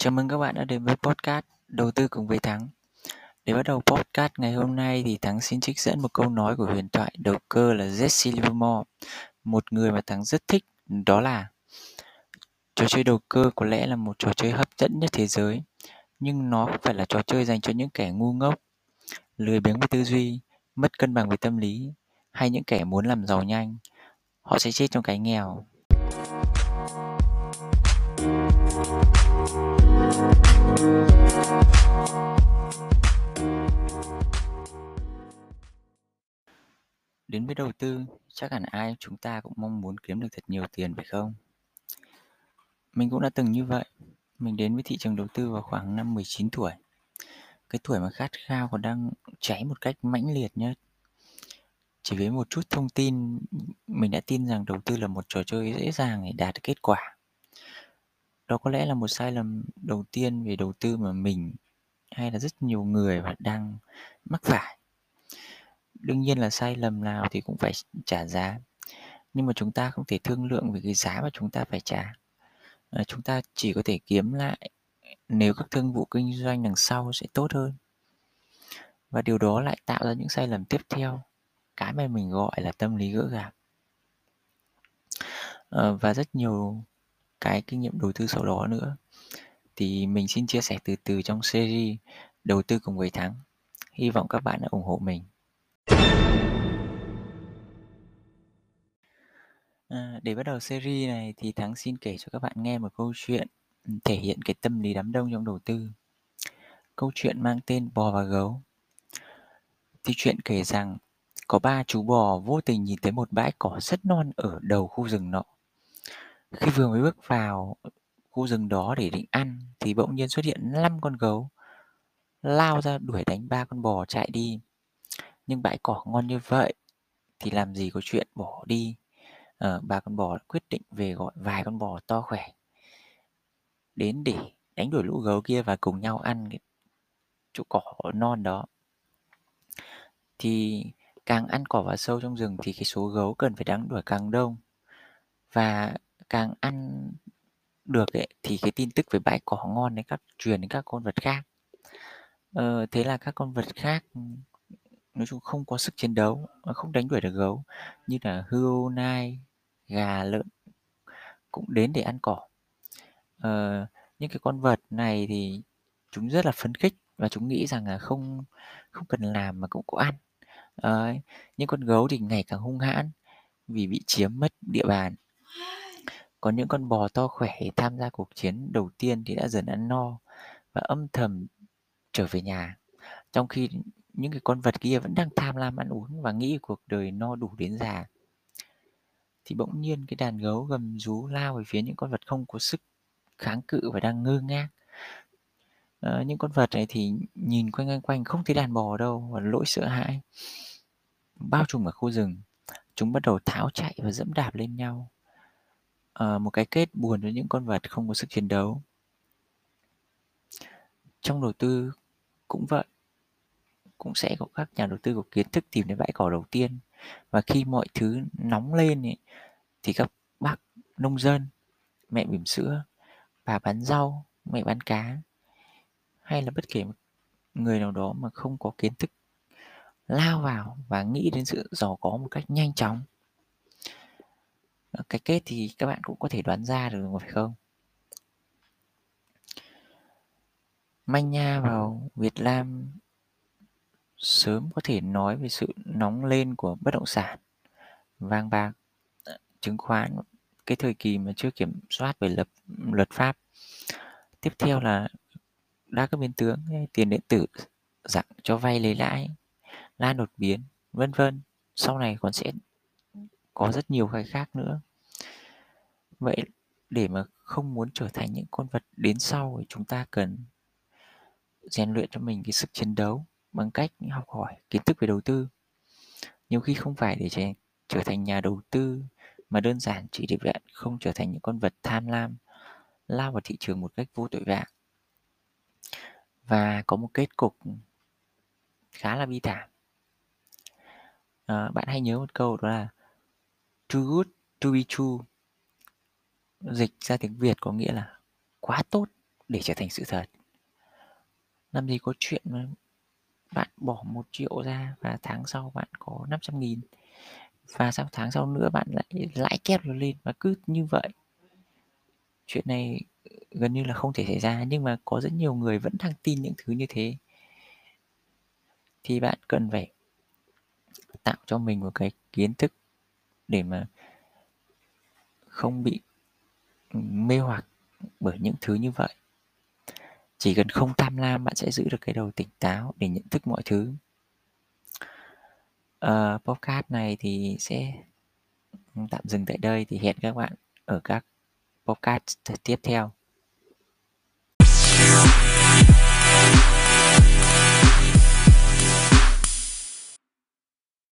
Chào mừng các bạn đã đến với podcast Đầu tư cùng với Thắng. Để bắt đầu podcast ngày hôm nay thì Thắng xin trích dẫn một câu nói của huyền thoại đầu cơ là Jesse Livermore, một người mà Thắng rất thích, đó là Trò chơi đầu cơ có lẽ là một trò chơi hấp dẫn nhất thế giới, nhưng nó không phải là trò chơi dành cho những kẻ ngu ngốc, lười biếng về tư duy, mất cân bằng về tâm lý, hay những kẻ muốn làm giàu nhanh. Họ sẽ chết trong cái nghèo. Đến với đầu tư, chắc hẳn ai chúng ta cũng mong muốn kiếm được thật nhiều tiền phải không? Mình cũng đã từng như vậy. Mình đến với thị trường đầu tư vào khoảng năm 19 tuổi. Cái tuổi mà khát khao còn đang cháy một cách mãnh liệt nhất. Chỉ với một chút thông tin, mình đã tin rằng đầu tư là một trò chơi dễ dàng để đạt được kết quả. Đó có lẽ là một sai lầm đầu tiên về đầu tư mà mình hay là rất nhiều người và đang mắc phải. Đương nhiên là sai lầm nào thì cũng phải trả giá. Nhưng mà chúng ta không thể thương lượng về cái giá mà chúng ta phải trả. À, chúng ta chỉ có thể kiếm lại nếu các thương vụ kinh doanh đằng sau sẽ tốt hơn. Và điều đó lại tạo ra những sai lầm tiếp theo, cái mà mình gọi là tâm lý gỡ gạc. À, và rất nhiều cái kinh nghiệm đầu tư sau đó nữa. Thì mình xin chia sẻ từ từ trong series đầu tư cùng với thắng. Hy vọng các bạn đã ủng hộ mình. À, để bắt đầu series này thì thắng xin kể cho các bạn nghe một câu chuyện ừ, thể hiện cái tâm lý đám đông trong đầu tư. Câu chuyện mang tên bò và gấu. Thì chuyện kể rằng có ba chú bò vô tình nhìn thấy một bãi cỏ rất non ở đầu khu rừng nọ khi vừa mới bước vào khu rừng đó để định ăn thì bỗng nhiên xuất hiện năm con gấu lao ra đuổi đánh ba con bò chạy đi. Nhưng bãi cỏ ngon như vậy thì làm gì có chuyện bỏ đi. Ờ, ba con bò quyết định về gọi vài con bò to khỏe đến để đánh đuổi lũ gấu kia và cùng nhau ăn cái chỗ cỏ non đó. Thì càng ăn cỏ vào sâu trong rừng thì cái số gấu cần phải đánh đuổi càng đông. Và càng ăn được ấy, thì cái tin tức về bãi cỏ ngon đấy các truyền đến các con vật khác. Ờ, thế là các con vật khác nói chung không có sức chiến đấu ờ, không đánh đuổi được gấu như là hươu nai gà lợn cũng đến để ăn cỏ. Ờ, những cái con vật này thì chúng rất là phấn khích và chúng nghĩ rằng là không không cần làm mà cũng có ăn. Ờ, những con gấu thì ngày càng hung hãn vì bị chiếm mất địa bàn có những con bò to khỏe tham gia cuộc chiến đầu tiên thì đã dần ăn no và âm thầm trở về nhà. Trong khi những cái con vật kia vẫn đang tham lam ăn uống và nghĩ cuộc đời no đủ đến già. Thì bỗng nhiên cái đàn gấu gầm rú lao về phía những con vật không có sức kháng cự và đang ngơ ngác. À, những con vật này thì nhìn quanh quanh quanh không thấy đàn bò đâu và lỗi sợ hãi bao trùm ở khu rừng chúng bắt đầu tháo chạy và dẫm đạp lên nhau Ờ, một cái kết buồn với những con vật không có sức chiến đấu. Trong đầu tư cũng vậy cũng sẽ có các nhà đầu tư có kiến thức tìm đến bãi cỏ đầu tiên. Và khi mọi thứ nóng lên ấy, thì các bác nông dân mẹ bỉm sữa bà bán rau mẹ bán cá hay là bất kể một người nào đó mà không có kiến thức lao vào và nghĩ đến sự giàu có một cách nhanh chóng. Ờ, cái kết thì các bạn cũng có thể đoán ra được, phải không? Manh nha vào Việt Nam sớm có thể nói về sự nóng lên của bất động sản. Vàng bạc ờ, chứng khoán, cái thời kỳ mà chưa kiểm soát về lập, luật pháp. Tiếp theo là đa cấp biến tướng tiền điện tử, dạng cho vay lấy lãi, lan đột biến, vân vân. Sau này còn sẽ có rất nhiều cái khác nữa vậy để mà không muốn trở thành những con vật đến sau thì chúng ta cần rèn luyện cho mình cái sức chiến đấu bằng cách học hỏi kiến thức về đầu tư. Nhiều khi không phải để trở thành nhà đầu tư mà đơn giản chỉ để bạn không trở thành những con vật tham lam lao vào thị trường một cách vô tội vạ. Và có một kết cục khá là bi thảm. À, bạn hãy nhớ một câu đó là too good to be true dịch ra tiếng Việt có nghĩa là quá tốt để trở thành sự thật. Làm gì có chuyện mà bạn bỏ một triệu ra và tháng sau bạn có 500 nghìn và sau tháng sau nữa bạn lại lãi kép nó lên và cứ như vậy. Chuyện này gần như là không thể xảy ra nhưng mà có rất nhiều người vẫn đang tin những thứ như thế. Thì bạn cần phải tạo cho mình một cái kiến thức để mà không bị mê hoặc bởi những thứ như vậy. Chỉ cần không tham lam bạn sẽ giữ được cái đầu tỉnh táo để nhận thức mọi thứ. Uh, podcast này thì sẽ tạm dừng tại đây. Thì hẹn các bạn ở các podcast tiếp theo.